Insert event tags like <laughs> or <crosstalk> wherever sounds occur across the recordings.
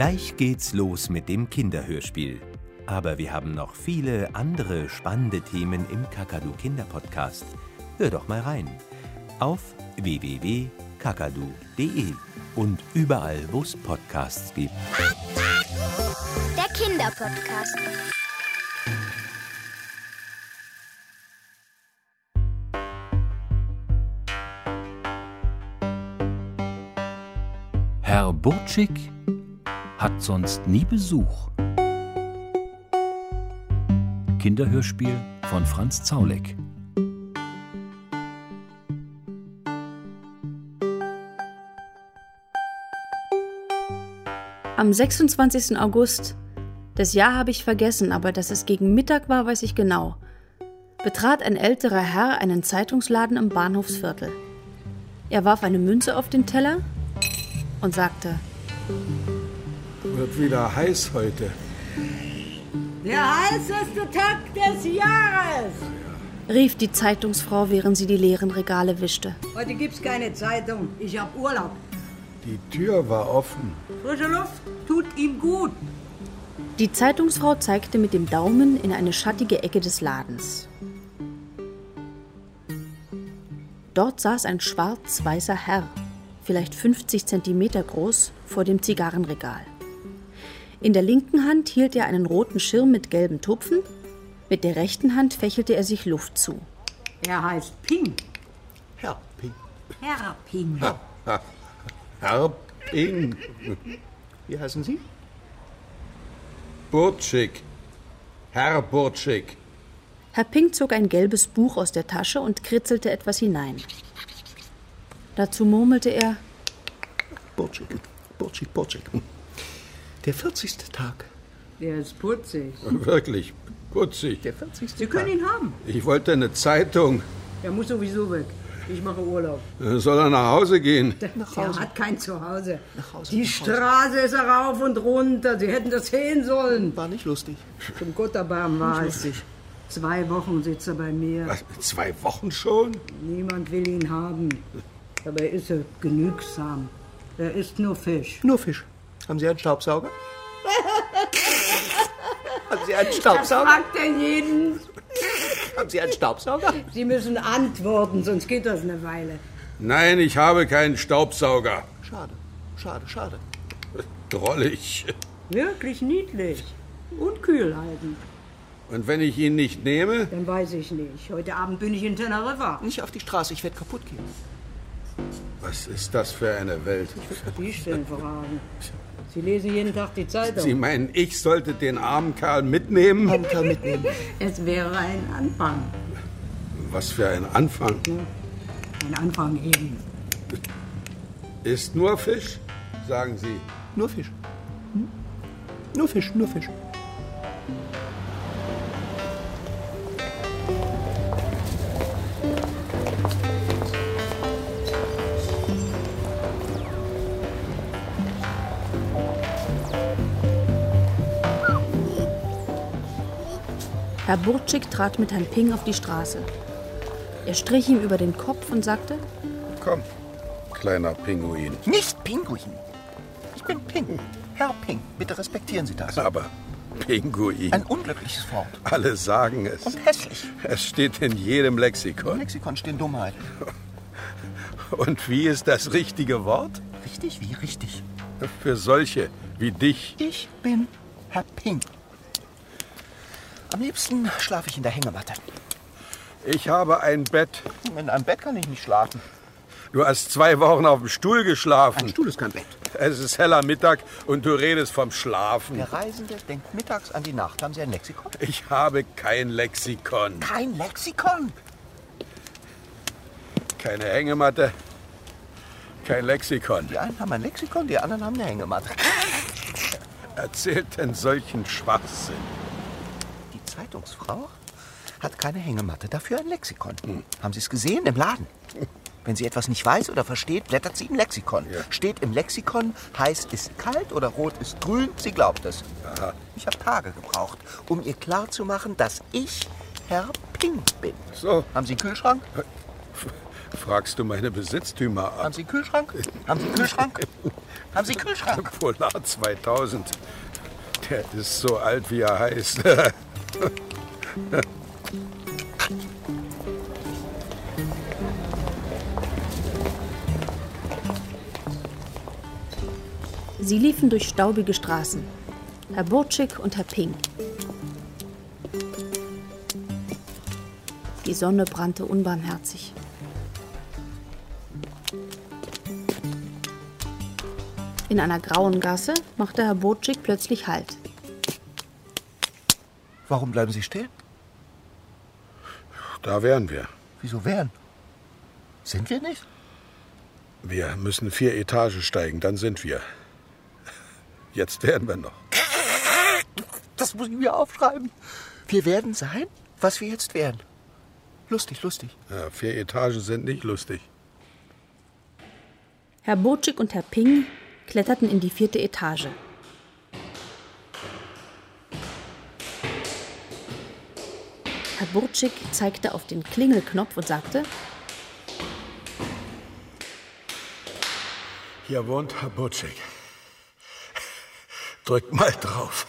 Gleich geht's los mit dem Kinderhörspiel. Aber wir haben noch viele andere spannende Themen im Kakadu Kinderpodcast. Hör doch mal rein. Auf www.kakadu.de und überall, wo es Podcasts gibt. Der Kinderpodcast. Herr Burtschik hat sonst nie Besuch. Kinderhörspiel von Franz Zauleck. Am 26. August, das Jahr habe ich vergessen, aber dass es gegen Mittag war, weiß ich genau, betrat ein älterer Herr einen Zeitungsladen im Bahnhofsviertel. Er warf eine Münze auf den Teller und sagte, Wird wieder heiß heute. Der heißeste Tag des Jahres. rief die Zeitungsfrau, während sie die leeren Regale wischte. Heute gibt's keine Zeitung. Ich hab Urlaub. Die Tür war offen. Frische Luft tut ihm gut. Die Zeitungsfrau zeigte mit dem Daumen in eine schattige Ecke des Ladens. Dort saß ein schwarz-weißer Herr, vielleicht 50 Zentimeter groß, vor dem Zigarrenregal. In der linken Hand hielt er einen roten Schirm mit gelben Tupfen, mit der rechten Hand fächelte er sich Luft zu. Er heißt Ping. Herr Ping. Herr Ping. Herr Ping. Wie heißen Sie? Burtschik. Herr Burtschik. Herr Pink zog ein gelbes Buch aus der Tasche und kritzelte etwas hinein. Dazu murmelte er, Burtschik. Burtschik, Burtschik. Der 40. Tag. Der ist putzig. Wirklich putzig. Der 40. Sie können ihn haben. Ich wollte eine Zeitung. Der muss sowieso weg. Ich mache Urlaub. Soll er nach Hause gehen? <laughs> Der, der hat kein Zuhause. Nach Hause, Die nach Hause. Straße ist er rauf und runter. Sie hätten das sehen sollen. War nicht lustig. Zum Gotterbarm war es. lustig. Zwei Wochen sitzt er bei mir. Was, zwei Wochen schon? Niemand will ihn haben. Dabei ist er genügsam. Er isst nur Fisch. Nur Fisch. Haben Sie einen Staubsauger? Haben Sie einen Staubsauger? Fragt er jeden. Haben Sie einen Staubsauger? Sie müssen antworten, sonst geht das eine Weile. Nein, ich habe keinen Staubsauger. Schade, schade, schade. Drollig. Wirklich niedlich. Und kühl halten. Und wenn ich ihn nicht nehme? Dann weiß ich nicht. Heute Abend bin ich in Teneriffa. Nicht auf die Straße, ich werde kaputt gehen. Was ist das für eine Welt? Die stellen Fragen. Sie lesen jeden Tag die Zeitung. Sie meinen, ich sollte den armen Kerl mitnehmen? Anker mitnehmen. es wäre ein Anfang. Was für ein Anfang. Ein Anfang eben. Ist nur Fisch? Sagen Sie. Nur Fisch. Hm? Nur Fisch, nur Fisch. Herr Burtschik trat mit Herrn Ping auf die Straße. Er strich ihm über den Kopf und sagte, Komm, kleiner Pinguin. Nicht Pinguin. Ich bin Ping. Herr Ping, bitte respektieren Sie das. Aber Pinguin. Ein unglückliches Wort. Alle sagen es. Und hässlich. Es steht in jedem Im Lexikon. Lexikon stehen Dummheiten. Und wie ist das richtige Wort? Richtig wie richtig. Für solche wie dich. Ich bin Herr Ping. Am liebsten schlafe ich in der Hängematte. Ich habe ein Bett. In einem Bett kann ich nicht schlafen. Du hast zwei Wochen auf dem Stuhl geschlafen. Ein Stuhl ist kein Bett. Es ist heller Mittag und du redest vom Schlafen. Der Reisende denkt mittags an die Nacht. Haben Sie ein Lexikon? Ich habe kein Lexikon. Kein Lexikon? Keine Hängematte. Kein Lexikon. Die einen haben ein Lexikon, die anderen haben eine Hängematte. Erzählt denn solchen Schwachsinn? Die Zeitungsfrau hat keine Hängematte, dafür ein Lexikon. Haben Sie es gesehen im Laden? Wenn sie etwas nicht weiß oder versteht, blättert sie im Lexikon. Steht im Lexikon, heiß ist kalt oder rot ist grün, sie glaubt es. Ich habe Tage gebraucht, um ihr klarzumachen, dass ich Herr Ping bin. So, Haben Sie einen Kühlschrank? Fragst du meine Besitztümer ab? Haben Sie einen Kühlschrank? Haben Sie einen Kühlschrank? <laughs> Haben Sie einen Kühlschrank? Polar 2000. Der ist so alt, wie er heißt. <laughs> Sie liefen durch staubige Straßen. Herr Burczyk und Herr Ping. Die Sonne brannte unbarmherzig. In einer grauen Gasse machte Herr Burczyk plötzlich Halt. Warum bleiben Sie stehen? Da wären wir. Wieso wären? Sind wir nicht? Wir müssen vier Etagen steigen, dann sind wir. Jetzt werden wir noch. Das muss ich mir aufschreiben. Wir werden sein, was wir jetzt werden. Lustig, lustig. Ja, vier Etagen sind nicht lustig. Herr Burczyk und Herr Ping kletterten in die vierte Etage. Herr Burczyk zeigte auf den Klingelknopf und sagte, Hier wohnt Herr Butschig. Drückt mal drauf.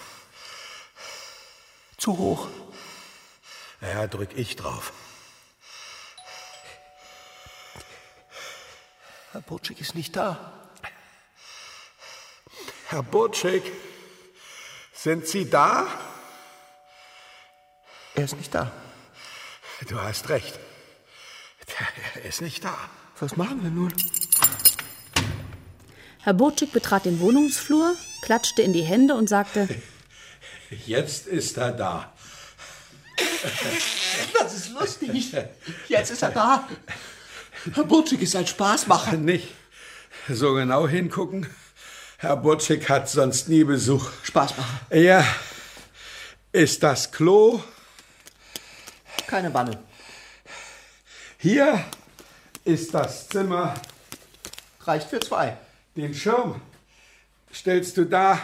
Zu hoch. Ja, drück ich drauf. Herr Burczyk ist nicht da. Herr Butschig, sind Sie da? Er ist nicht da. Du hast recht. Er ist nicht da. Was machen wir nun? Herr Burczyk betrat den Wohnungsflur, klatschte in die Hände und sagte, Jetzt ist er da. Das ist lustig. Jetzt ist er da. Herr Burczyk ist ein Spaßmacher. Nicht so genau hingucken. Herr Butschig hat sonst nie Besuch. Spaßmacher. Ja, ist das Klo? Keine Wanne. Hier ist das Zimmer. Reicht für zwei. Den Schirm stellst du da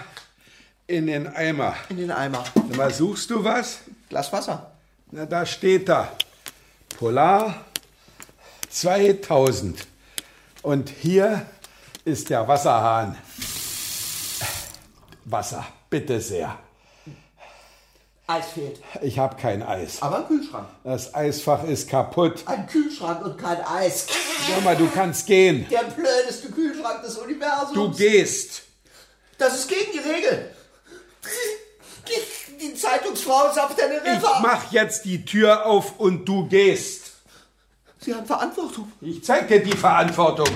in den Eimer. In den Eimer. Mal suchst du was? Glas Wasser. Na, da steht da. Polar 2000. Und hier ist der Wasserhahn. Wasser, bitte sehr. Eis fehlt. Ich habe kein Eis. Aber ein Kühlschrank. Das Eisfach ist kaputt. Ein Kühlschrank und kein Eis. Sag mal, du kannst gehen. Der blödeste Kühlschrank des Universums. Du gehst. Das ist gegen die Regel. Die Zeitungsfrau ist auf der Ich River. mach jetzt die Tür auf und du gehst. Sie haben Verantwortung. Ich zeig dir die Verantwortung.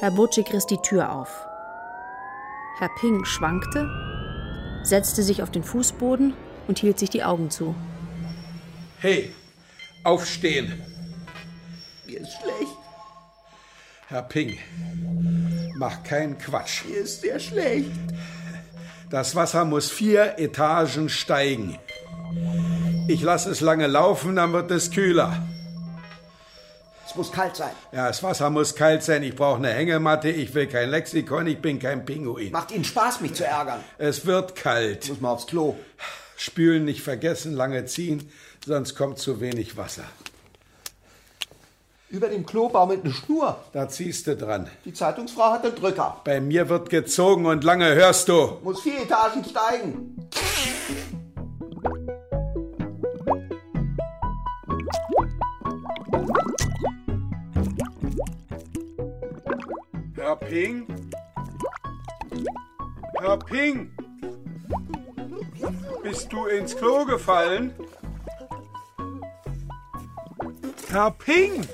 Herr Burczyk riss die Tür auf. Herr Ping schwankte, setzte sich auf den Fußboden und hielt sich die Augen zu. Hey, aufstehen. Mir ist schlecht. Herr Ping, mach keinen Quatsch. Mir ist sehr schlecht. Das Wasser muss vier Etagen steigen. Ich lasse es lange laufen, dann wird es kühler. Es muss kalt sein. Ja, das Wasser muss kalt sein. Ich brauche eine Hängematte. Ich will kein Lexikon. Ich bin kein Pinguin. Macht Ihnen Spaß, mich zu ärgern. Es wird kalt. Muss mal aufs Klo. Spülen nicht vergessen, lange ziehen, sonst kommt zu wenig Wasser. Über dem Klo baumelt eine Schnur. Da ziehst du dran. Die Zeitungsfrau hat einen Drücker. Bei mir wird gezogen und lange hörst du. Muss vier Etagen steigen. Ping? Herr Ping? Bist du ins Klo gefallen? Herr Ping?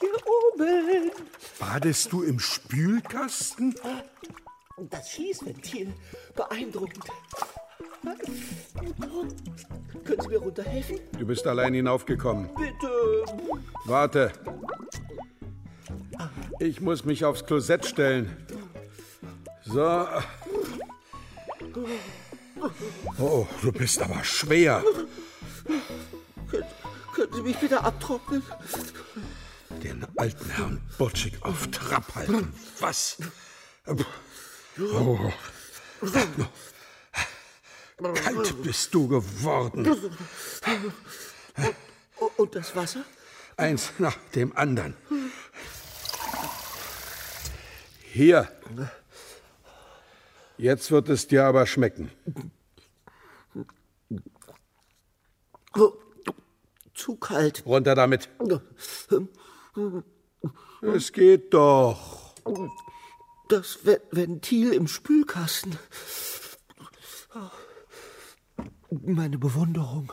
Hier oben. Badest du im Spülkasten? Das Schließventil. Beeindruckend. Können Sie mir runterhelfen? Du bist allein hinaufgekommen. Bitte. Warte. Ich muss mich aufs Klosett stellen. So. Oh, du bist aber schwer. Können, können Sie mich bitte abtrocknen? Den alten Herrn Butschig auf Trab halten. Was? Oh. Kalt bist du geworden. Und das Wasser? Eins nach dem anderen. Hier. Jetzt wird es dir aber schmecken. Zu kalt. Runter damit. Es geht doch. Das Ve- Ventil im Spülkasten. Meine Bewunderung.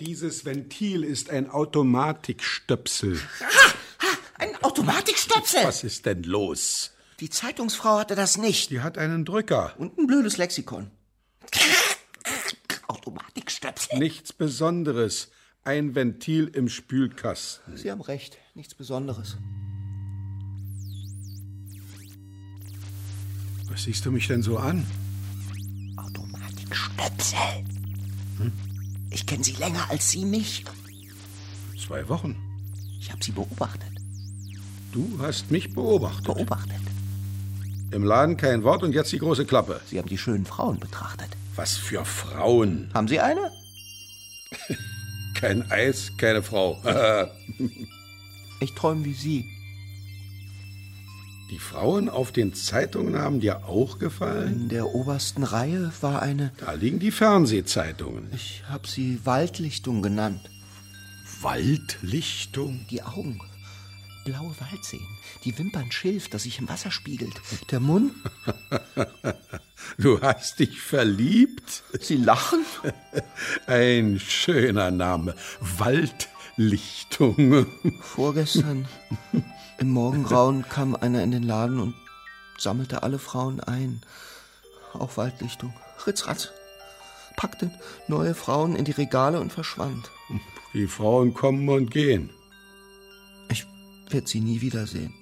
Dieses Ventil ist ein Automatikstöpsel. Ein Automatikstöpsel. Was ist denn los? Die Zeitungsfrau hatte das nicht. Die hat einen Drücker. Und ein blödes Lexikon. Automatikstöpsel. Nichts Besonderes. Ein Ventil im Spülkasten. Sie haben recht. Nichts Besonderes. Was siehst du mich denn so an? Automatikstöpsel. Ich kenne Sie länger als Sie mich. Zwei Wochen. Ich habe Sie beobachtet. Du hast mich beobachtet. Beobachtet. Im Laden kein Wort und jetzt die große Klappe. Sie haben die schönen Frauen betrachtet. Was für Frauen. Haben Sie eine? <laughs> Kein Eis, keine Frau. <laughs> Ich träume wie Sie. Die Frauen auf den Zeitungen haben dir auch gefallen? In der obersten Reihe war eine. Da liegen die Fernsehzeitungen. Ich habe sie Waldlichtung genannt. Waldlichtung? Die Augen. Blaue Waldseen. Die Wimpern Schilf, das sich im Wasser spiegelt. Der Mund. <laughs> Du hast dich verliebt? Sie lachen? <laughs> Ein schöner Name. Waldlichtung. Vorgestern im Morgengrauen kam einer in den Laden und sammelte alle Frauen ein. Auch Waldlichtung. Ritzratz. Packte neue Frauen in die Regale und verschwand. Die Frauen kommen und gehen. Ich werde sie nie wiedersehen.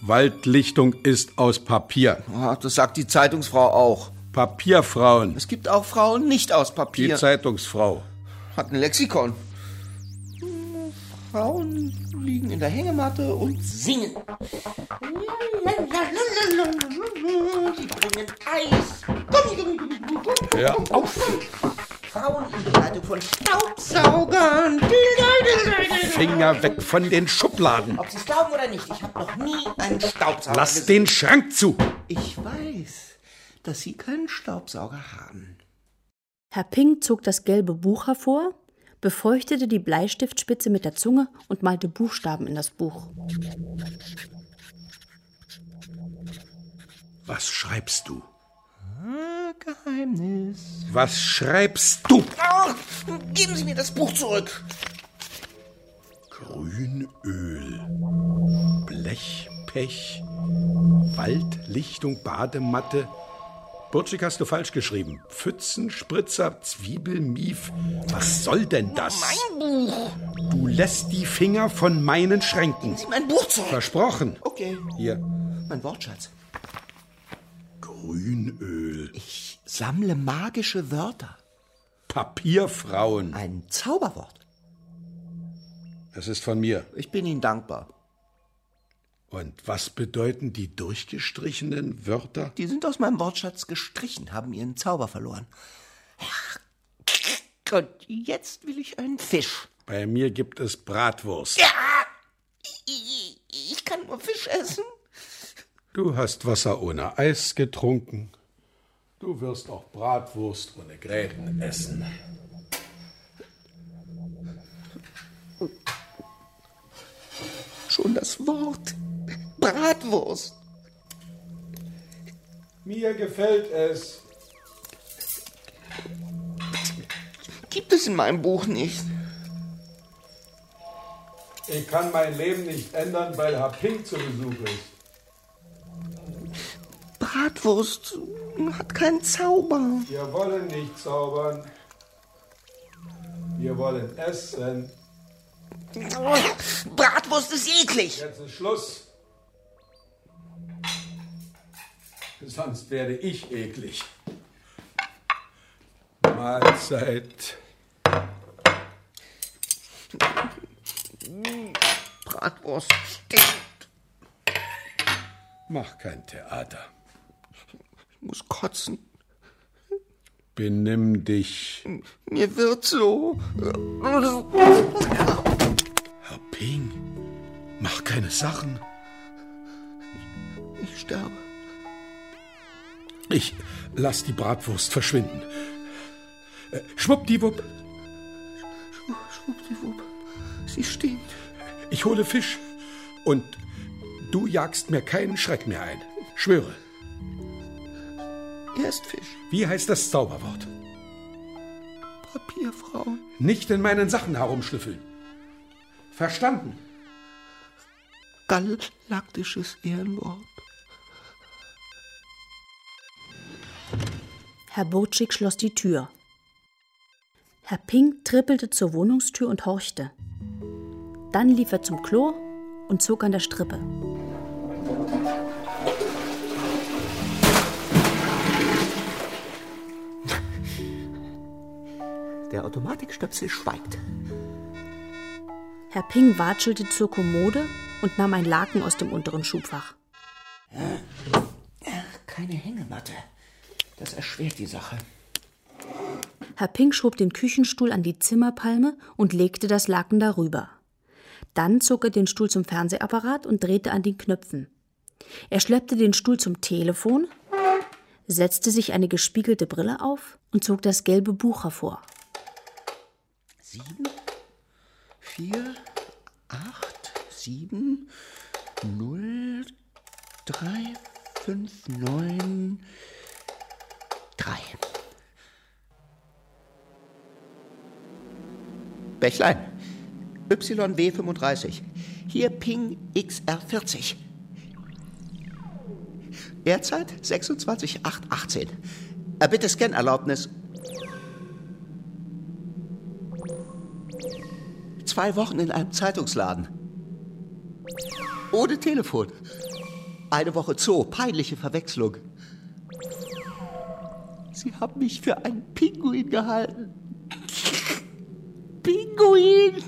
Waldlichtung ist aus Papier. Ah, das sagt die Zeitungsfrau auch. Papierfrauen. Es gibt auch Frauen nicht aus Die Papier. Zeitungsfrau. Hat ein Lexikon. Frauen liegen in der Hängematte und singen. Die bringen Eis. Hör auf. Frauen in Begleitung von Staubsaugern. Finger weg von den Schubladen. Ob Sie es glauben oder nicht, ich habe noch nie einen Staubsauger Lass gesehen. den Schrank zu. Ich weiß, dass Sie keinen Staubsauger haben. Herr Ping zog das gelbe Buch hervor, befeuchtete die Bleistiftspitze mit der Zunge und malte Buchstaben in das Buch. Was schreibst du? Geheimnis. Was schreibst du? Ah, geben Sie mir das Buch zurück. Grünöl, Blechpech, Waldlichtung, Badematte. Burschik hast du falsch geschrieben. Pfützen, Spritzer, Zwiebelmief. Was soll denn das? Mein Buch. Du lässt die Finger von meinen Schränken. Mein Buch zurück. Versprochen. Okay. Hier. Mein Wortschatz. Grünöl, Ich sammle magische Wörter. Papierfrauen. Ein Zauberwort. Das ist von mir. Ich bin Ihnen dankbar. Und was bedeuten die durchgestrichenen Wörter? Die sind aus meinem Wortschatz gestrichen, haben ihren Zauber verloren. Und jetzt will ich einen Fisch. Bei mir gibt es Bratwurst. Ja, ich, kann nur Fisch essen. Du hast Wasser ohne Eis getrunken. Du wirst auch Bratwurst ohne Gräten essen. Schon das Wort Bratwurst. Mir gefällt es. Gibt es in meinem Buch nicht. Ich kann mein Leben nicht ändern, weil Herr Pink zu Besuch ist. Bratwurst hat keinen Zauber. Wir wollen nicht zaubern. Wir wollen essen. Bratwurst ist eklig. Jetzt ist Schluss. Sonst werde ich eklig. Mahlzeit. Bratwurst stinkt. Mach kein Theater. Ich muss kotzen. Benimm dich. Mir wird so. Herr Ping, mach keine Sachen. Ich sterbe. Ich lass die Bratwurst verschwinden. Äh, Schwuppdiwupp, Schwuppdiwupp. Sie stinkt. ich hole Fisch. Und du jagst mir keinen Schreck mehr ein. Schwöre. Erst Fisch. Wie heißt das Zauberwort? Papierfrauen. Nicht in meinen Sachen herumschnüffeln. Verstanden? Galaktisches Ehrenwort. Herr Burczyk schloss die Tür. Herr Ping trippelte zur Wohnungstür und horchte. Dann lief er zum Klo und zog an der Strippe. Der Automatikstöpsel schweigt. Herr Ping watschelte zur Kommode und nahm ein Laken aus dem unteren Schubfach. Keine Hängematte. Das erschwert die Sache. Herr Ping schob den Küchenstuhl an die Zimmerpalme und legte das Laken darüber. Dann zog er den Stuhl zum Fernsehapparat und drehte an den Knöpfen. Er schleppte den Stuhl zum Telefon, setzte sich eine gespiegelte Brille auf und zog das gelbe Buch hervor. Sieben, vier, acht, sieben, null, drei, fünf, neun, drei. Bächlein, YW35. Hier Ping XR40. Ehrzeit 26.818. Erbitte Scan-Erlaubnis. Zwei Wochen in einem Zeitungsladen. Ohne Telefon. Eine Woche Zoo. Peinliche Verwechslung. Sie haben mich für einen Pinguin gehalten. Pinguin!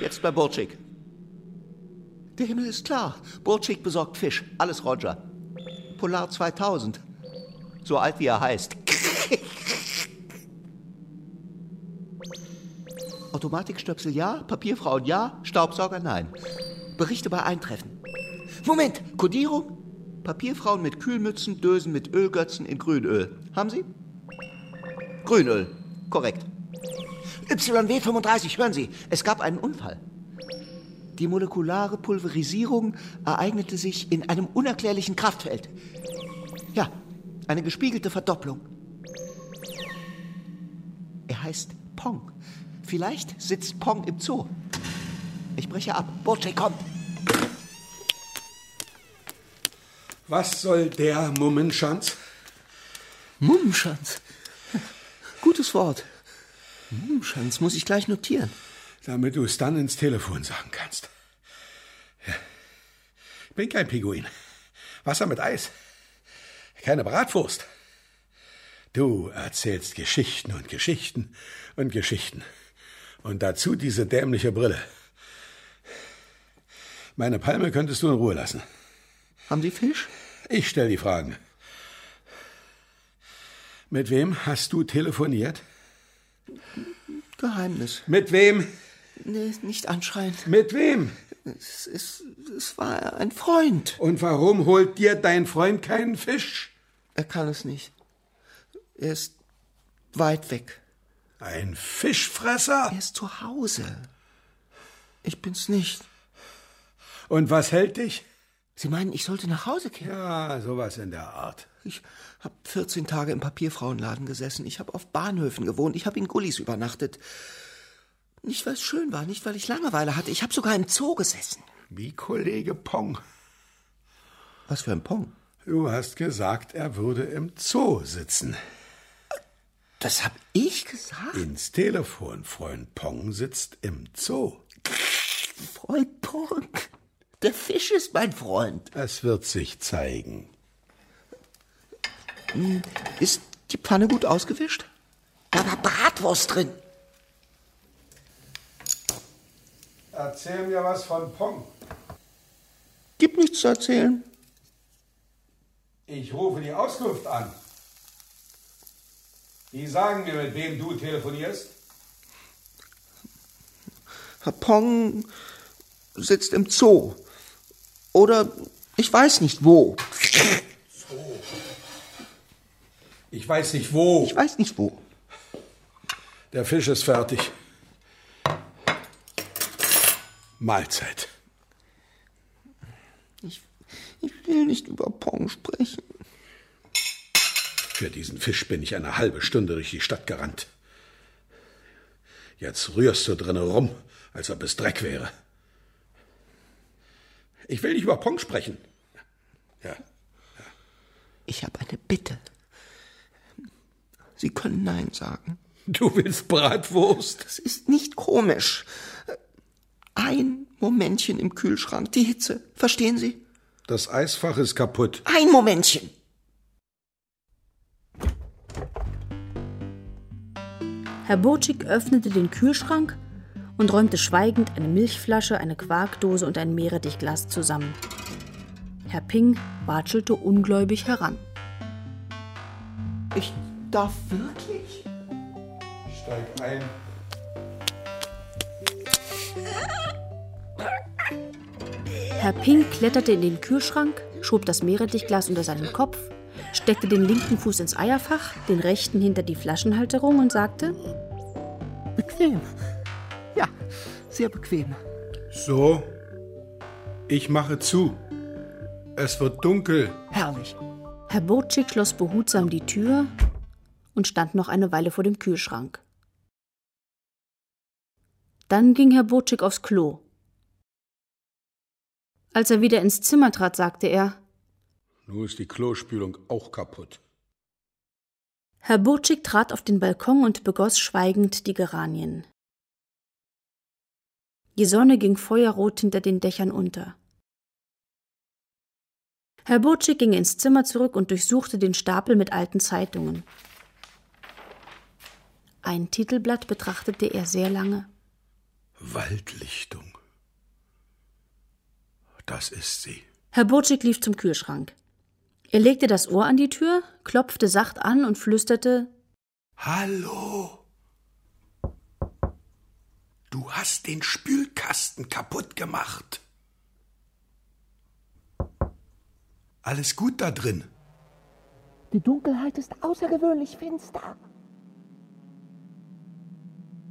Jetzt bei Burczyk. Der Himmel ist klar. Burczyk besorgt Fisch. Alles Roger. Polar 2000. So alt wie er heißt. Automatikstöpsel ja, Papierfrauen ja, Staubsauger nein. Berichte bei Eintreffen. Moment, Kodierung? Papierfrauen mit Kühlmützen, Dösen mit Ölgötzen in Grünöl. Haben Sie? Grünöl, korrekt. YW35, hören Sie, es gab einen Unfall. Die molekulare Pulverisierung ereignete sich in einem unerklärlichen Kraftfeld. Ja, eine gespiegelte Verdopplung. Er heißt Pong. Vielleicht sitzt Pong im Zoo. Ich breche ab. Burczyk kommt. Was soll der Mummenschanz? Mummenschanz. <laughs> Gutes Wort. Mummenschanz muss ich gleich notieren. Damit du es dann ins Telefon sagen kannst. Ja. Ich bin kein Pinguin. Wasser mit Eis. Keine Bratwurst. Du erzählst Geschichten und Geschichten und Geschichten. Und dazu diese dämliche Brille. Meine Palme könntest du in Ruhe lassen. Haben Sie Fisch? Ich stell die Fragen. Mit wem hast du telefoniert? Geheimnis. Mit wem? Nee, nicht anschreien. Mit wem? Es, es, es war ein Freund. Und warum holt dir dein Freund keinen Fisch? Er kann es nicht. Er ist weit weg. Ein Fischfresser? Er ist zu Hause. Ich bin's nicht. Und was hält dich? Sie meinen, ich sollte nach Hause kehren? Ja, sowas in der Art. Ich habe 14 Tage im Papierfrauenladen gesessen. Ich habe auf Bahnhöfen gewohnt. Ich habe in Gullis übernachtet. Nicht, weil es schön war, nicht, weil ich Langeweile hatte. Ich habe sogar im Zoo gesessen. Wie Kollege Pong. Was für ein Pong? Du hast gesagt, er würde im Zoo sitzen. Das hab ich gesagt? Ins Telefon, Freund Pong sitzt im Zoo. Freund Pong. Der Fisch ist mein Freund. Es wird sich zeigen. Ist die Pfanne gut ausgewischt? Da war Bratwurst drin. Erzähl mir was von Pong. Gibt nichts zu erzählen. Ich rufe die Auskunft an. Die sagen mir, mit wem du telefonierst. Herr Pong sitzt im Zoo. Oder ich weiß nicht wo. Ich weiß nicht wo. Ich weiß nicht wo. Der Fisch ist fertig. Mahlzeit. Ich, ich will nicht über Pong sprechen. Für diesen Fisch bin ich eine halbe Stunde durch die Stadt gerannt. Jetzt rührst du drinnen rum, als ob es Dreck wäre. Ich will nicht über Pong sprechen. Ja. Ich habe eine Bitte. Sie können Nein sagen. Du willst Bratwurst? Das ist nicht komisch. Ein Momentchen im Kühlschrank, die Hitze. Verstehen Sie? Das Eisfach ist kaputt. Ein Momentchen. Herr Burczyk öffnete den Kühlschrank und räumte schweigend eine Milchflasche, eine Quarkdose und ein Meerrettichglas zusammen. Herr Ping watschelte ungläubig heran. Ich darf wirklich? Steig ein. Herr Ping kletterte in den Kühlschrank, schob das Meerrettichglas unter seinen Kopf, steckte den linken Fuß ins Eierfach, den rechten hinter die Flaschenhalterung und sagte: Bequem. Sehr bequem. So. Ich mache zu. Es wird dunkel. Herrlich. Herr Burczyk schloss behutsam die Tür und stand noch eine Weile vor dem Kühlschrank. Dann ging Herr Burczyk aufs Klo. Als er wieder ins Zimmer trat, sagte er: Nun ist die Klospülung auch kaputt. Herr Burczyk trat auf den Balkon und begoss schweigend die Geranien. Die Sonne ging feuerrot hinter den Dächern unter. Herr Burczyk ging ins Zimmer zurück und durchsuchte den Stapel mit alten Zeitungen. Ein Titelblatt betrachtete er sehr lange. Waldlichtung. Das ist sie. Herr Burczyk lief zum Kühlschrank. Er legte das Ohr an die Tür, klopfte sacht an und flüsterte Hallo. Du hast den Spülkasten kaputt gemacht. Alles gut da drin. Die Dunkelheit ist außergewöhnlich finster.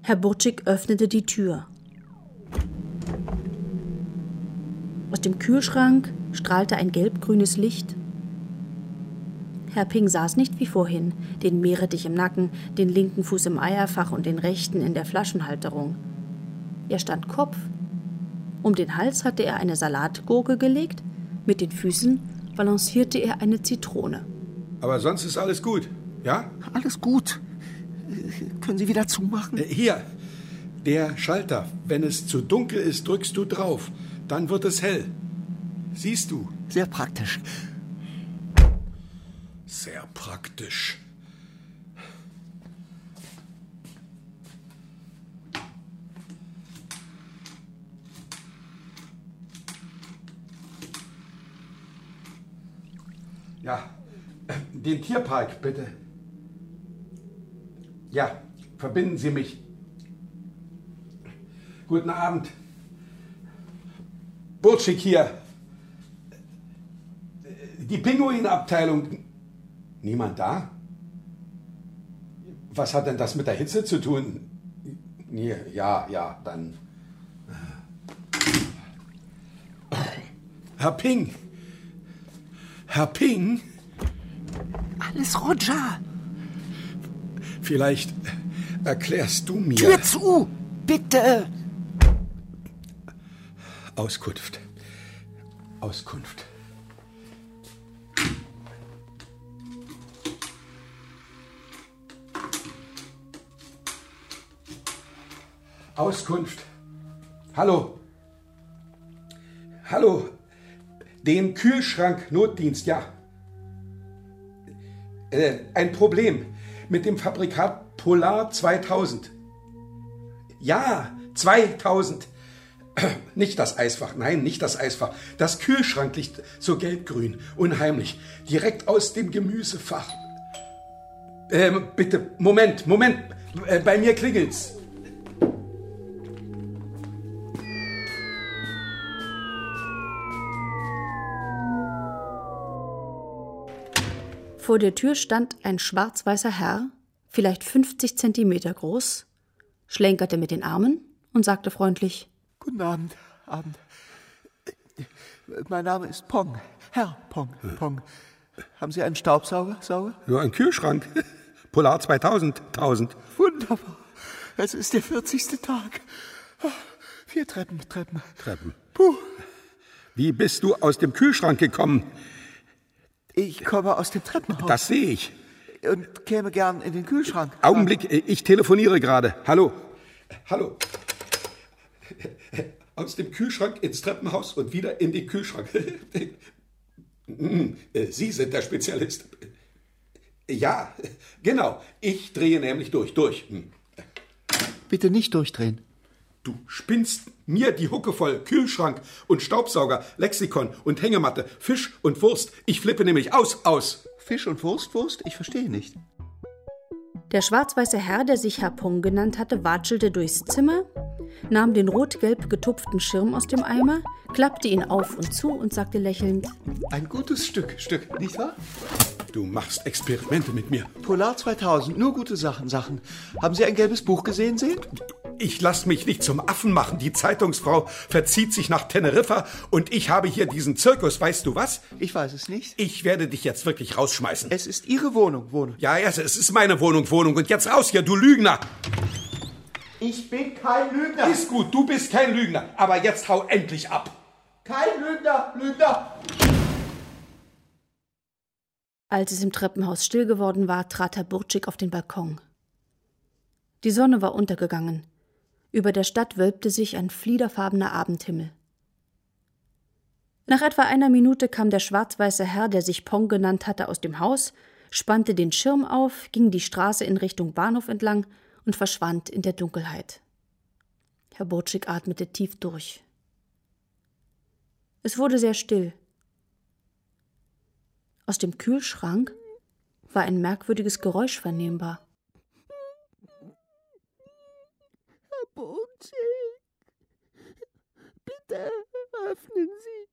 Herr Burczyk öffnete die Tür. Aus dem Kühlschrank strahlte ein gelbgrünes Licht. Herr Ping saß nicht wie vorhin, den Meerrettich im Nacken, den linken Fuß im Eierfach und den rechten in der Flaschenhalterung. Er stand Kopf. Um den Hals hatte er eine Salatgurke gelegt, mit den Füßen balancierte er eine Zitrone. Aber sonst ist alles gut, ja? Alles gut. Können Sie wieder zumachen? Äh, Hier, der Schalter. Wenn es zu dunkel ist, drückst du drauf. Dann wird es hell. Siehst du? Sehr praktisch. Sehr praktisch. Ja, den Tierpark bitte. Ja, verbinden Sie mich. Guten Abend. Burschik hier. Die Pinguinabteilung. Niemand da? Was hat denn das mit der Hitze zu tun? Ja, ja, dann. Herr Ping. Herr Ping, Alles Roger. vielleicht erklärst du mir. Tür zu. Bitte. Auskunft. Auskunft. Auskunft. Hallo. Hallo. Den Kühlschrank Notdienst, ja. Äh, ein Problem mit dem Fabrikat Polar 2000. Ja, 2000. <clears throat> Nicht das Eisfach, nein, nicht das Eisfach. Das Kühlschranklicht so gelbgrün, unheimlich, direkt aus dem Gemüsefach. Ähm, bitte, Moment, Moment, äh, bei mir klingelt's. Vor der Tür stand ein schwarz-weißer Herr, vielleicht 50 Zentimeter groß, schlenkerte mit den Armen und sagte freundlich: Guten Abend, Abend. Mein Name ist Pong, Herr Pong, Pong. Haben Sie einen Staubsauger, Sauger? Nur ein Kühlschrank. <laughs> Polar 2000, 1000. Wunderbar. Es ist der 40. Tag. Vier Treppen, Treppen. Treppen. Puh. Wie bist du aus dem Kühlschrank gekommen? Ich komme aus dem Treppenhaus. Das sehe ich. Und käme gern in den Kühlschrank. Augenblick, ich telefoniere gerade. Hallo. Hallo. Aus dem Kühlschrank ins Treppenhaus und wieder in den Kühlschrank. Sie sind der Spezialist. Ja, genau. Ich drehe nämlich durch, durch. Bitte nicht durchdrehen. Du spinnst mir die Hucke voll. Kühlschrank und Staubsauger, Lexikon und Hängematte, Fisch und Wurst. Ich flippe nämlich aus, aus. Fisch und Wurst, Wurst? Ich verstehe nicht. Der schwarz-weiße Herr, der sich Herr Pong genannt hatte, watschelte durchs Zimmer, nahm den rot-gelb getupften Schirm aus dem Eimer, klappte ihn auf und zu und sagte lächelnd: Ein gutes Stück, Stück, nicht wahr? Du machst Experimente mit mir. Polar 2000, nur gute Sachen, Sachen. Haben Sie ein gelbes Buch gesehen, sehen? Ich lass mich nicht zum Affen machen. Die Zeitungsfrau verzieht sich nach Teneriffa und ich habe hier diesen Zirkus. Weißt du was? Ich weiß es nicht. Ich werde dich jetzt wirklich rausschmeißen. Es ist Ihre Wohnung, Wohnung. Ja, ja, es ist meine Wohnung, Wohnung. Und jetzt raus hier, du Lügner. Ich bin kein Lügner. Ist gut, du bist kein Lügner. Aber jetzt hau endlich ab. Kein Lügner, Lügner. Als es im Treppenhaus still geworden war, trat Herr Burtschik auf den Balkon. Die Sonne war untergegangen. Über der Stadt wölbte sich ein fliederfarbener Abendhimmel. Nach etwa einer Minute kam der schwarz-weiße Herr, der sich Pong genannt hatte, aus dem Haus, spannte den Schirm auf, ging die Straße in Richtung Bahnhof entlang und verschwand in der Dunkelheit. Herr Burtschik atmete tief durch. Es wurde sehr still. Aus dem Kühlschrank war ein merkwürdiges Geräusch vernehmbar. Herr Burtschik, bitte öffnen Sie.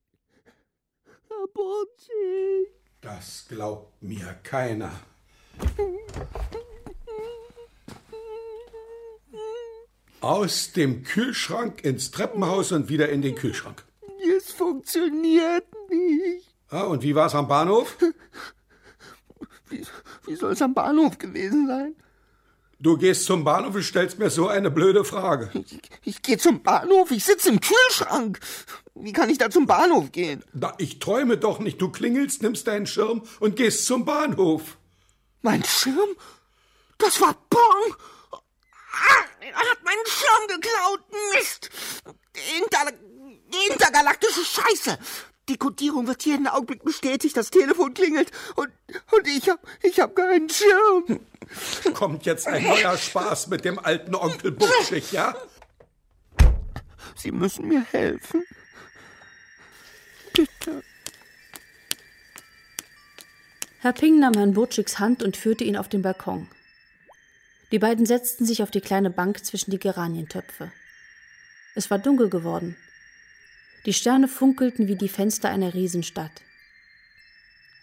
Herr Burtschik. Das glaubt mir keiner. Aus dem Kühlschrank ins Treppenhaus und wieder in den Kühlschrank. Es funktioniert nicht. Ah, und wie war's am Bahnhof? Wie, wie soll es am Bahnhof gewesen sein? Du gehst zum Bahnhof und stellst mir so eine blöde Frage. Ich, ich gehe zum Bahnhof, ich sitze im Kühlschrank. Wie kann ich da zum Bahnhof gehen? Na, ich träume doch nicht. Du klingelst, nimmst deinen Schirm und gehst zum Bahnhof. Mein Schirm? Das war Pong! Ah, er hat meinen Schirm geklaut! Mist! Inter intergalaktische Scheiße! Die Kodierung wird jeden Augenblick bestätigt, das Telefon klingelt und, und ich hab, ich hab keinen Schirm. <laughs> Kommt jetzt ein neuer Spaß mit dem alten Onkel Buschig, ja? Sie müssen mir helfen. Bitte. Herr Ping nahm Herrn Burtschiks Hand und führte ihn auf den Balkon. Die beiden setzten sich auf die kleine Bank zwischen die Geranientöpfe. Es war dunkel geworden. Die Sterne funkelten wie die Fenster einer Riesenstadt.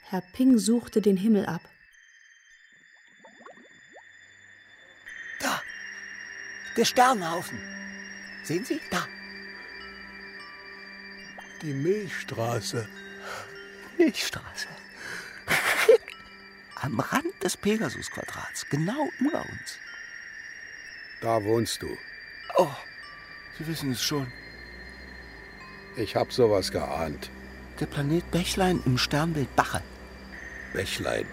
Herr Ping suchte den Himmel ab. Der Sternhaufen. Sehen Sie? Da. Die Milchstraße. Milchstraße. <laughs> Am Rand des Pegasus-Quadrats, genau über uns. Da wohnst du. Oh, Sie wissen es schon. Ich hab sowas geahnt. Der Planet Bächlein im Sternbild Bache. Bächlein.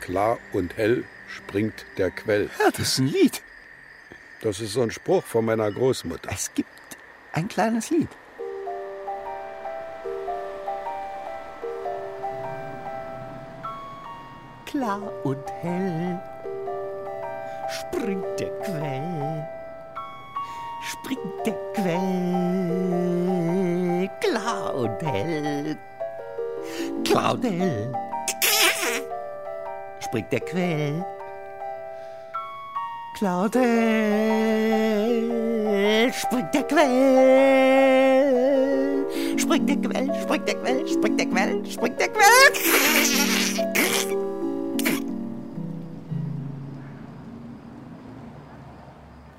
Klar und hell springt der Quell. Ja, das ist ein Lied. Das ist so ein Spruch von meiner Großmutter. Es gibt ein kleines Lied. Klar und hell springt der Quell, springt der Quell, klar und hell, klar und hell. Springt der Quell, hell, springt der Quell, springt der Quell, springt der Quell, springt der Quell, springt der Quell.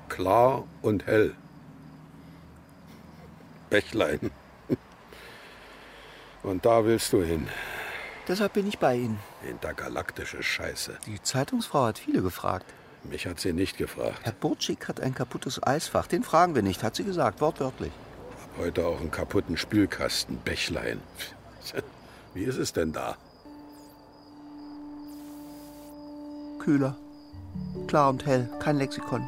Klar und hell. Bächlein. Und da willst du hin. Deshalb bin ich bei Ihnen. Intergalaktische Scheiße. Die Zeitungsfrau hat viele gefragt. Mich hat sie nicht gefragt. Herr Burczyk hat ein kaputtes Eisfach. Den fragen wir nicht, hat sie gesagt, wortwörtlich. Hab heute auch einen kaputten Spülkasten. Bächlein. <laughs> Wie ist es denn da? Kühler. Klar und hell, kein Lexikon.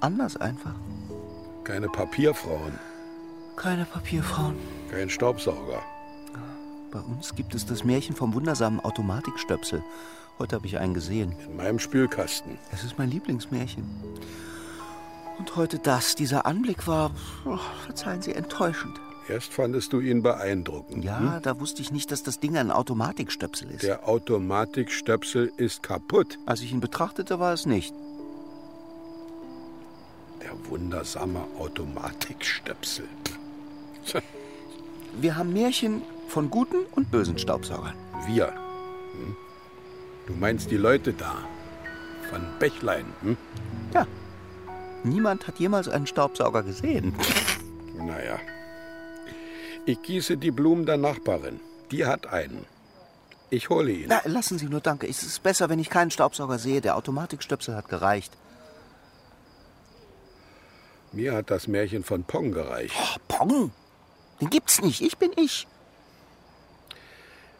Anders einfach. Keine Papierfrauen. Keine Papierfrauen. Kein Staubsauger. Bei uns gibt es das Märchen vom wundersamen Automatikstöpsel. Heute habe ich einen gesehen. In meinem Spülkasten. Es ist mein Lieblingsmärchen. Und heute das. Dieser Anblick war, oh, verzeihen Sie, enttäuschend. Erst fandest du ihn beeindruckend. Ja, da wusste ich nicht, dass das Ding ein Automatikstöpsel ist. Der Automatikstöpsel ist kaputt. Als ich ihn betrachtete, war es nicht. Der wundersame Automatikstöpsel. Wir haben Märchen von guten und bösen Staubsaugern. Wir. Hm? Du meinst die Leute da. Von Bächlein. Hm? Ja. Niemand hat jemals einen Staubsauger gesehen. <laughs> Naja. Ich gieße die Blumen der Nachbarin. Die hat einen. Ich hole ihn. Na, lassen Sie nur, danke. Es ist besser, wenn ich keinen Staubsauger sehe. Der Automatikstöpsel hat gereicht. Mir hat das Märchen von Pong gereicht. Oh, Pong? Den gibt's nicht. Ich bin ich.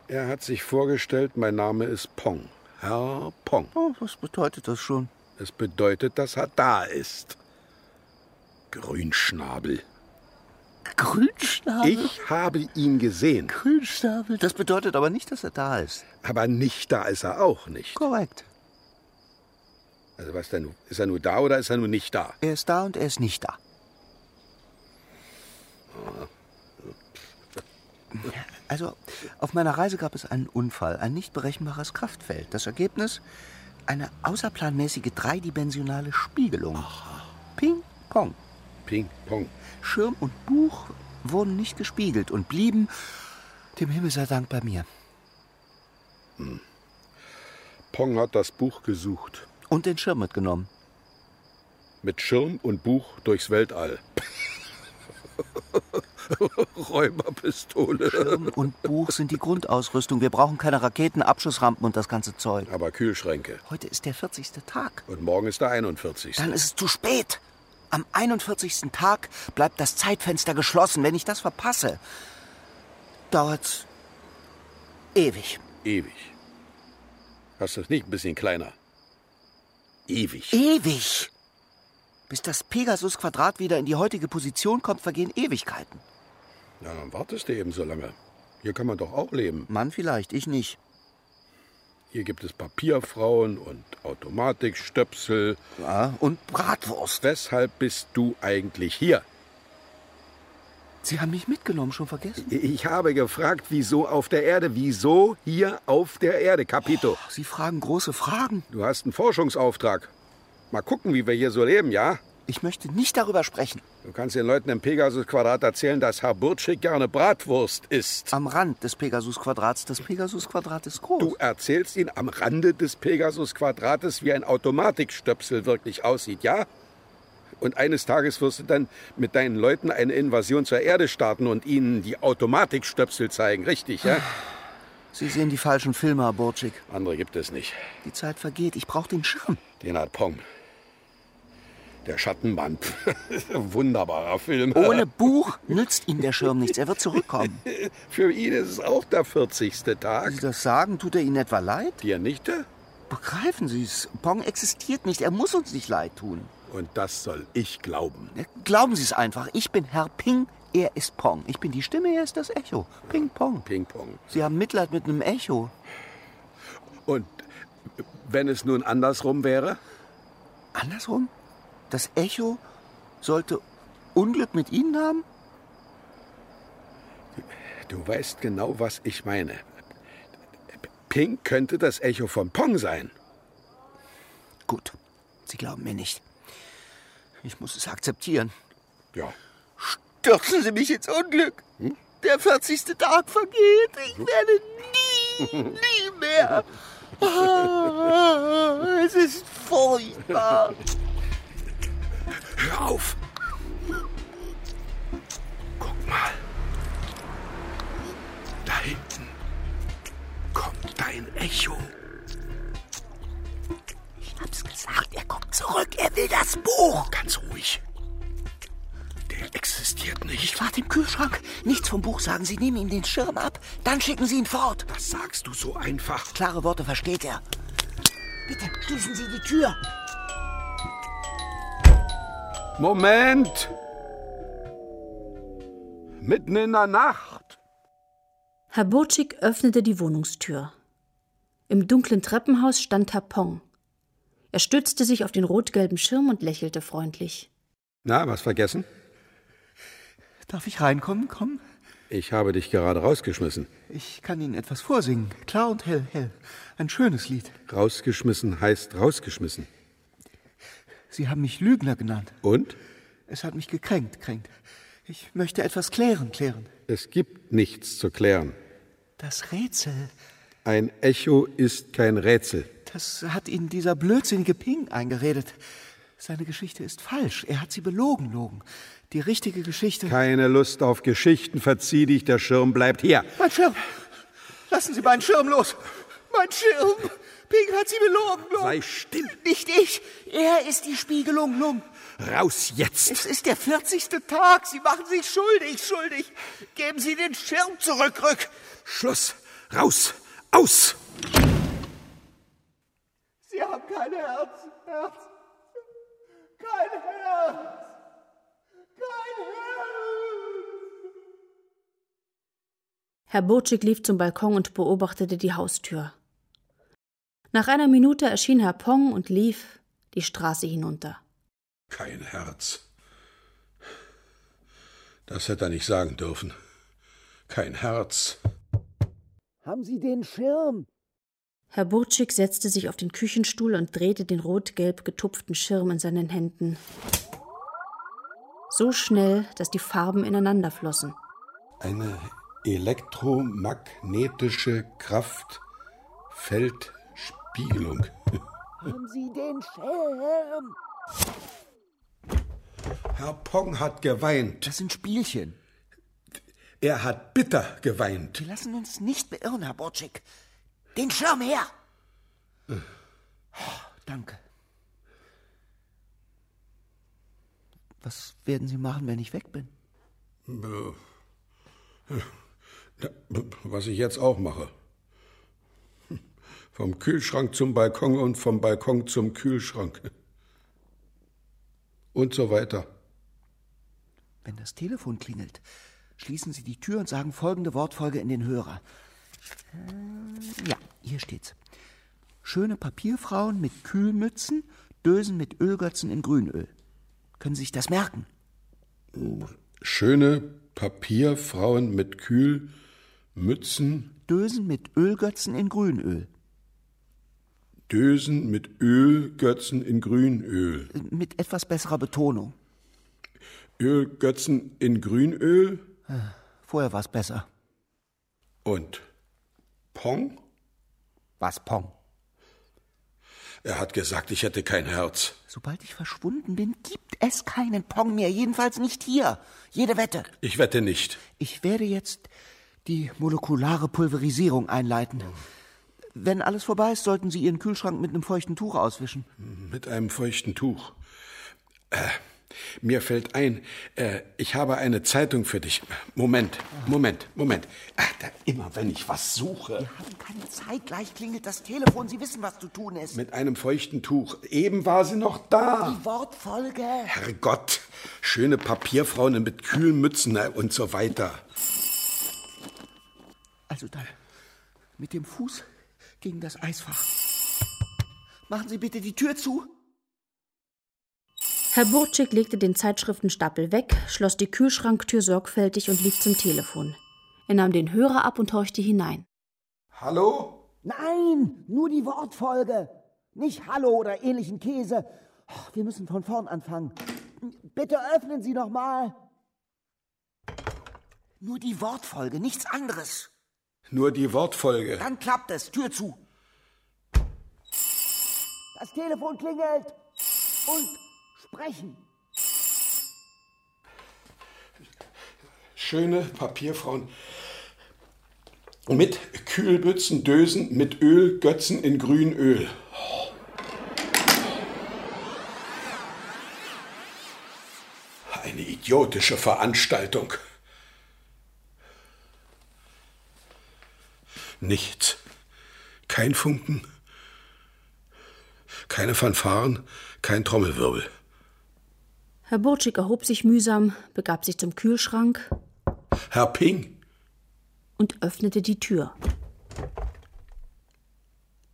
Er hat sich vorgestellt, mein Name ist Pong. Herr Pong. Oh, was bedeutet das schon? Es bedeutet, dass er da ist. Grünschnabel. Grünschnabel? Ich habe ihn gesehen. Grünschnabel? Das bedeutet aber nicht, dass er da ist. Aber nicht da ist er auch nicht. Korrekt. Also was denn? Ist er nur da oder ist er nur nicht da? Er ist da und er ist nicht da. Also, auf meiner Reise gab es einen Unfall, ein nicht berechenbares Kraftfeld. Das Ergebnis? Eine außerplanmäßige dreidimensionale Spiegelung. Ping, Pong. Ping, Pong. Schirm und Buch wurden nicht gespiegelt und blieben, dem Himmel sei Dank, bei mir. Hm. Pong hat das Buch gesucht. Und den Schirm mitgenommen. Mit Schirm und Buch durchs Weltall. <laughs> <laughs> Räuberpistole. Schirm und Buch sind die Grundausrüstung. Wir brauchen keine Raketen, Abschussrampen und das ganze Zeug. Aber Kühlschränke. Heute ist der 40. Tag. Und morgen ist der 41. Dann ist es zu spät. Am 41. Tag bleibt das Zeitfenster geschlossen. Wenn ich das verpasse, dauert's ewig. Ewig. Hast du es nicht ein bisschen kleiner? Ewig. Ewig. Bis das Pegasus-Quadrat wieder in die heutige Position kommt, vergehen Ewigkeiten. Na, dann wartest du eben so lange. Hier kann man doch auch leben. Mann vielleicht, ich nicht. Hier gibt es Papierfrauen und Automatikstöpsel. Ja, und Bratwurst. Weshalb bist du eigentlich hier? Sie haben mich mitgenommen, schon vergessen? Ich habe gefragt, wieso auf der Erde? Wieso hier auf der Erde, Capito? Oh, Sie fragen große Fragen. Du hast einen Forschungsauftrag. Mal gucken, wie wir hier so leben, ja? Ich möchte nicht darüber sprechen. Du kannst den Leuten im Pegasus-Quadrat erzählen, dass Herr Burtschik gerne Bratwurst isst. Am Rand des Pegasus-Quadrats. Das Pegasus-Quadrat ist groß. Du erzählst ihnen am Rande des Pegasus-Quadrates, wie ein Automatikstöpsel wirklich aussieht, ja? Und eines Tages wirst du dann mit deinen Leuten eine Invasion zur Erde starten und ihnen die Automatikstöpsel zeigen, richtig, ja? Sie sehen die falschen Filme, Herr Burtschik. Andere gibt es nicht. Die Zeit vergeht. Ich brauche den Schirm. Den hat Pong. Der Schattenmann. <laughs> Wunderbarer Film. Ohne Buch nützt Ihnen der Schirm nichts. Er wird zurückkommen. <laughs> Für ihn ist es auch der 40. Tag. Sie das sagen, tut er Ihnen etwa leid? Dir nicht? Begreifen Sie es. Pong existiert nicht. Er muss uns nicht leid tun. Und das soll ich glauben. Glauben Sie es einfach. Ich bin Herr Ping, er ist Pong. Ich bin die Stimme, er ist das Echo. Ping Pong. Ping Pong. Sie haben Mitleid mit einem Echo. Und wenn es nun andersrum wäre? Andersrum? Das Echo sollte Unglück mit Ihnen haben? Du weißt genau, was ich meine. Pink könnte das Echo von Pong sein. Gut, Sie glauben mir nicht. Ich muss es akzeptieren. Ja. Stürzen Sie mich ins Unglück. Der 40. Tag vergeht. Ich werde nie, <laughs> nie mehr. Ah, es ist furchtbar. Hör auf! Guck mal. Da hinten kommt dein Echo. Ich hab's gesagt, er kommt zurück. Er will das Buch. Ganz ruhig. Der existiert nicht. Ich warte im Kühlschrank. Nichts vom Buch sagen. Sie nehmen ihm den Schirm ab. Dann schicken Sie ihn fort. Das sagst du so einfach. Klare Worte versteht er. Bitte schließen Sie die Tür. Moment! Mitten in der Nacht. Herr Burczyk öffnete die Wohnungstür. Im dunklen Treppenhaus stand Herr Pong. Er stützte sich auf den rot-gelben Schirm und lächelte freundlich. Na, was vergessen? Darf ich reinkommen? Kommen? Ich habe dich gerade rausgeschmissen. Ich kann Ihnen etwas vorsingen. Klar und hell, hell. Ein schönes Lied. Rausgeschmissen heißt rausgeschmissen. Sie haben mich Lügner genannt. Und? Es hat mich gekränkt, kränkt. Ich möchte etwas klären, klären. Es gibt nichts zu klären. Das Rätsel, Ein Echo ist kein Rätsel. das hat Ihnen dieser blödsinnige Ping eingeredet. Seine Geschichte ist falsch. Er hat Sie belogen, logen. Die richtige Geschichte. Keine Lust auf Geschichten, verzieh dich, der Schirm bleibt hier. Mein Schirm! Lassen Sie meinen Schirm los! Mein Schirm! Ping hat Sie belogen, logen. Sei still. Nicht ich! Er ist die Spiegelung, lung. Raus jetzt. Es ist der 40. Tag. Sie machen sich schuldig, schuldig. Geben Sie den Schirm zurück, rück. Schluss. Raus. Aus. Sie haben kein Herz, Herz. Kein Herz. Kein Herz. Herr Burczyk lief zum Balkon und beobachtete die Haustür. Nach einer Minute erschien Herr Pong und lief die Straße hinunter. Kein Herz. Das hätte er nicht sagen dürfen. Kein Herz. Haben Sie den Schirm? Herr Burczyk setzte sich auf den Küchenstuhl und drehte den rot-gelb getupften Schirm in seinen Händen. So schnell, dass die Farben ineinander flossen. Eine elektromagnetische Kraftfeldspiegelung. Haben Sie den Schirm? Herr Pong hat geweint. Das sind Spielchen. Er hat bitter geweint. Wir lassen uns nicht beirren, Herr Borczyk. Den Schirm her! Oh, danke. Was werden Sie machen, wenn ich weg bin? Was ich jetzt auch mache. Vom Kühlschrank zum Balkon und vom Balkon zum Kühlschrank. Und so weiter. Wenn das Telefon klingelt, schließen Sie die Tür und sagen folgende Wortfolge in den Hörer. Äh, ja, hier steht's. Schöne Papierfrauen mit Kühlmützen, Dösen mit Ölgötzen in Grünöl. Können Sie sich das merken? Schöne Papierfrauen mit Kühlmützen, Dösen mit Ölgötzen in Grünöl. Dösen mit Ölgötzen in Grünöl. Mit etwas besserer Betonung. Ölgötzen in Grünöl Vorher war es besser. und Pong? Was, Pong? Er hat gesagt, ich hätte kein Herz. Sobald ich verschwunden bin, gibt es keinen Pong mehr. Jedenfalls nicht hier. Jede Wette. Ich wette nicht. Ich werde jetzt die molekulare Pulverisierung einleiten. Wenn alles vorbei ist, sollten Sie Ihren Kühlschrank mit einem feuchten Tuch auswischen. Mit einem feuchten Tuch. Äh, mir fällt ein, äh, ich habe eine Zeitung für dich. Moment, Moment, Moment. Ach, da, immer wenn ich was suche. Wir haben keine Zeit. Gleich klingelt das Telefon. Sie wissen, was zu tun ist. Mit einem feuchten Tuch. Eben war sie noch da. Die Wortfolge. Herrgott, schöne Papierfrauen mit kühlen Mützen und so weiter. Also dann mit dem Fuß gegen das Eisfach. Machen Sie bitte die Tür zu. Herr Burczyk legte den Zeitschriftenstapel weg, schloss die Kühlschranktür sorgfältig und lief zum Telefon. Er nahm den Hörer ab und horchte hinein. Hallo? Nein, nur die Wortfolge. Nicht Hallo oder ähnlichen Käse. Oh, wir müssen von vorn anfangen. Bitte öffnen Sie noch mal. Nur die Wortfolge, nichts anderes. Nur die Wortfolge. Dann klappt es. Tür zu. Das Telefon klingelt. Und sprechen. Schöne Papierfrauen. Mit Kühlbützen, Dösen, mit Öl, Götzen in Grünöl. Eine idiotische Veranstaltung. Nichts. Kein Funken. Keine Fanfaren, kein Trommelwirbel. Herr Burczyk erhob sich mühsam, begab sich zum Kühlschrank Herr Ping. und öffnete die Tür.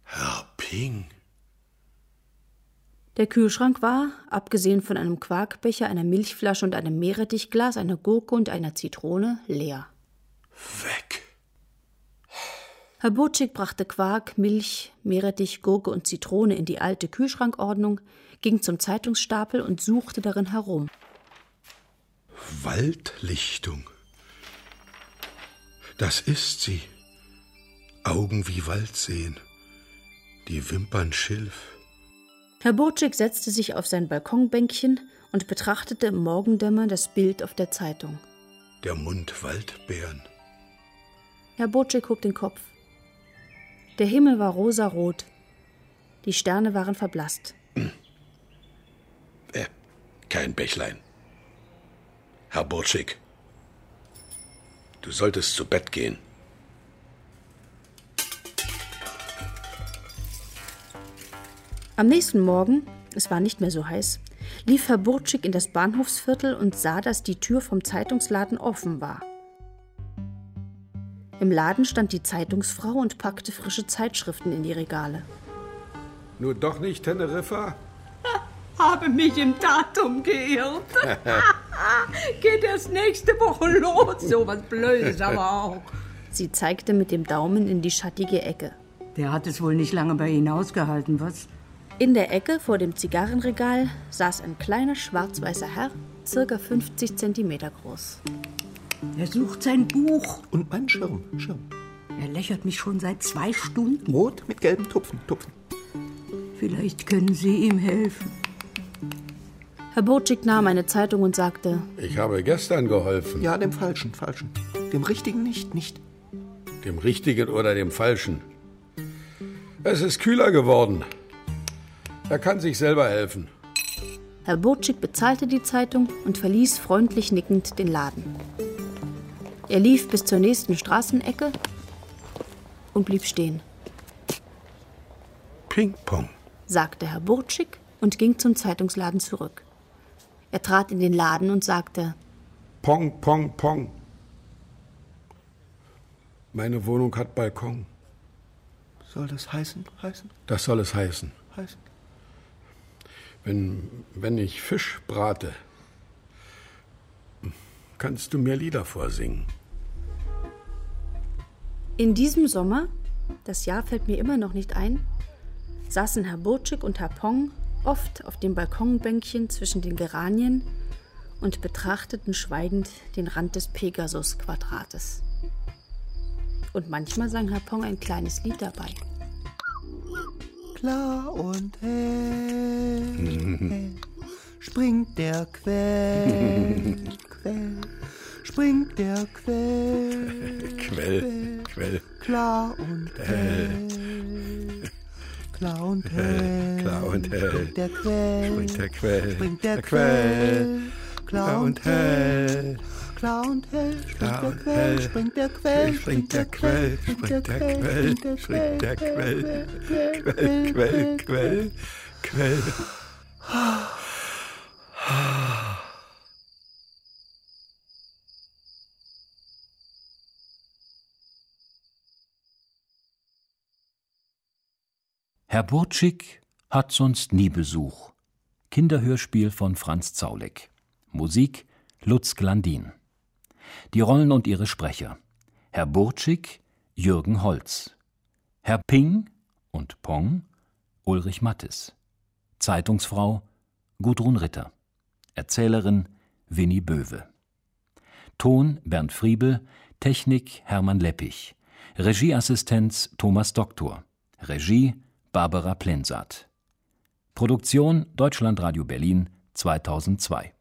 Herr Ping. Der Kühlschrank war, abgesehen von einem Quarkbecher, einer Milchflasche und einem Meerrettichglas, einer Gurke und einer Zitrone, leer. Weg. Herr Burczyk brachte Quark, Milch, Meerrettich, Gurke und Zitrone in die alte Kühlschrankordnung, ging zum Zeitungsstapel und suchte darin herum. Waldlichtung. Das ist sie. Augen wie Wald sehen. Die Wimpern Schilf. Herr Burczyk setzte sich auf sein Balkonbänkchen und betrachtete im Morgendämmer das Bild auf der Zeitung. Der Mund Waldbeeren. Herr Burczyk hob den Kopf. Der Himmel war rosarot. Die Sterne waren verblasst. Äh, kein Bächlein. Herr Burczyk, du solltest zu Bett gehen. Am nächsten Morgen, es war nicht mehr so heiß, lief Herr Burczyk in das Bahnhofsviertel und sah, dass die Tür vom Zeitungsladen offen war. Im Laden stand die Zeitungsfrau und packte frische Zeitschriften in die Regale. Nur doch nicht Teneriffa? <laughs> Habe mich im Datum geirrt. <laughs> Geht erst nächste Woche los. So was Blödes aber auch. Sie zeigte mit dem Daumen in die schattige Ecke. Der hat es wohl nicht lange bei Ihnen ausgehalten, was? In der Ecke vor dem Zigarrenregal saß ein kleiner schwarz-weißer Herr, circa 50 Zentimeter groß. Er sucht sein Buch. Und mein Schirm. Schirm. Er lächelt mich schon seit zwei Stunden. Rot mit gelben Tupfen. Tupfen. Vielleicht können Sie ihm helfen. Herr Burczyk nahm eine Zeitung und sagte, Ich habe gestern geholfen. Ja, dem Falschen. Falschen. Dem Richtigen nicht. Nicht. Dem Richtigen oder dem Falschen. Es ist kühler geworden. Er kann sich selber helfen. Herr Burczyk bezahlte die Zeitung und verließ freundlich nickend den Laden. Er lief bis zur nächsten Straßenecke und blieb stehen, Ping-Pong. sagte Herr Burczyk und ging zum Zeitungsladen zurück. Er trat in den Laden und sagte, Pong, Pong, Pong. Meine Wohnung hat Balkon. Soll das heißen? Heißen? Das soll es heißen. Heißen? Wenn, wenn ich Fisch brate, kannst du mir Lieder vorsingen. In diesem Sommer, das Jahr fällt mir immer noch nicht ein, saßen Herr Burczyk und Herr Pong oft auf dem Balkonbänkchen zwischen den Geranien und betrachteten schweigend den Rand des Pegasus-Quadrates. Und manchmal sang Herr Pong ein kleines Lied dabei. Klar und hell <laughs> springt der Quell, Quell, springt der Quell, Quell, Quell. klar und hell, klar und hell, Klar und hell. springt der Quell, Springt der Quell, springt der Quell, klar und hell, klar und hell, springt der Quell, springt der Quell, Springt der Quell, springt der Quell, springt der Quell, Quell, Quell, Quell, Quell. Herr Burczyk hat sonst nie Besuch. Kinderhörspiel von Franz Zaulik. Musik Lutz Glandin. Die Rollen und ihre Sprecher. Herr Burtschig, Jürgen Holz. Herr Ping und Pong, Ulrich Mattes. Zeitungsfrau, Gudrun Ritter. Erzählerin, Winnie Böwe. Ton Bernd Friebel, Technik Hermann Leppich. Regieassistenz Thomas Doktor. Regie Barbara Plensat. Produktion Deutschlandradio Berlin 2002.